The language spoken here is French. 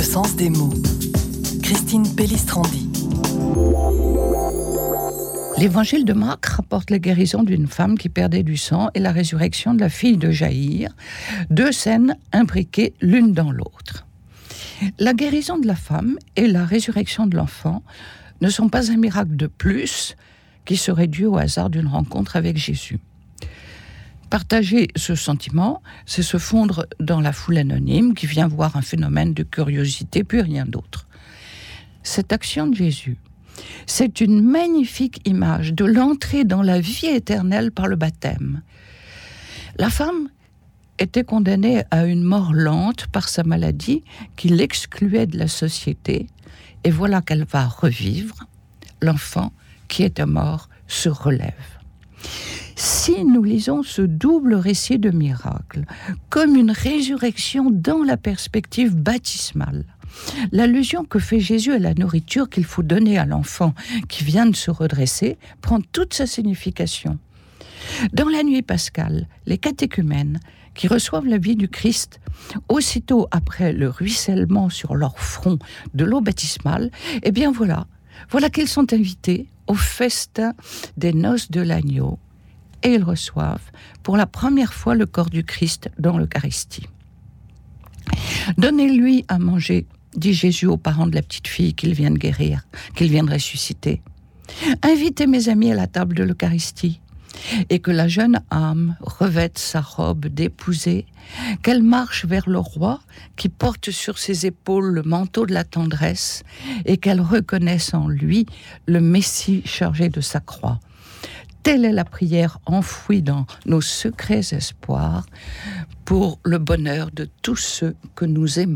Le sens des mots. Christine Pellistrandi. L'évangile de Marc rapporte la guérison d'une femme qui perdait du sang et la résurrection de la fille de Jaïr, deux scènes imbriquées l'une dans l'autre. La guérison de la femme et la résurrection de l'enfant ne sont pas un miracle de plus qui serait dû au hasard d'une rencontre avec Jésus. Partager ce sentiment, c'est se fondre dans la foule anonyme qui vient voir un phénomène de curiosité, puis rien d'autre. Cette action de Jésus, c'est une magnifique image de l'entrée dans la vie éternelle par le baptême. La femme était condamnée à une mort lente par sa maladie qui l'excluait de la société, et voilà qu'elle va revivre. L'enfant qui était mort se relève. Nous lisons ce double récit de miracle comme une résurrection dans la perspective baptismale, L'allusion que fait Jésus à la nourriture qu'il faut donner à l'enfant qui vient de se redresser prend toute sa signification. Dans la nuit pascale, les catéchumènes qui reçoivent la vie du Christ, aussitôt après le ruissellement sur leur front de l'eau baptismale, eh bien voilà, voilà qu'ils sont invités au festin des noces de l'agneau et ils reçoivent pour la première fois le corps du Christ dans l'Eucharistie. Donnez-lui à manger dit Jésus aux parents de la petite fille qu'il vient de guérir, qu'il vient de ressusciter. Invitez mes amis à la table de l'Eucharistie et que la jeune âme revête sa robe d'épousée, qu'elle marche vers le roi qui porte sur ses épaules le manteau de la tendresse et qu'elle reconnaisse en lui le Messie chargé de sa croix. Telle est la prière enfouie dans nos secrets espoirs pour le bonheur de tous ceux que nous aimons.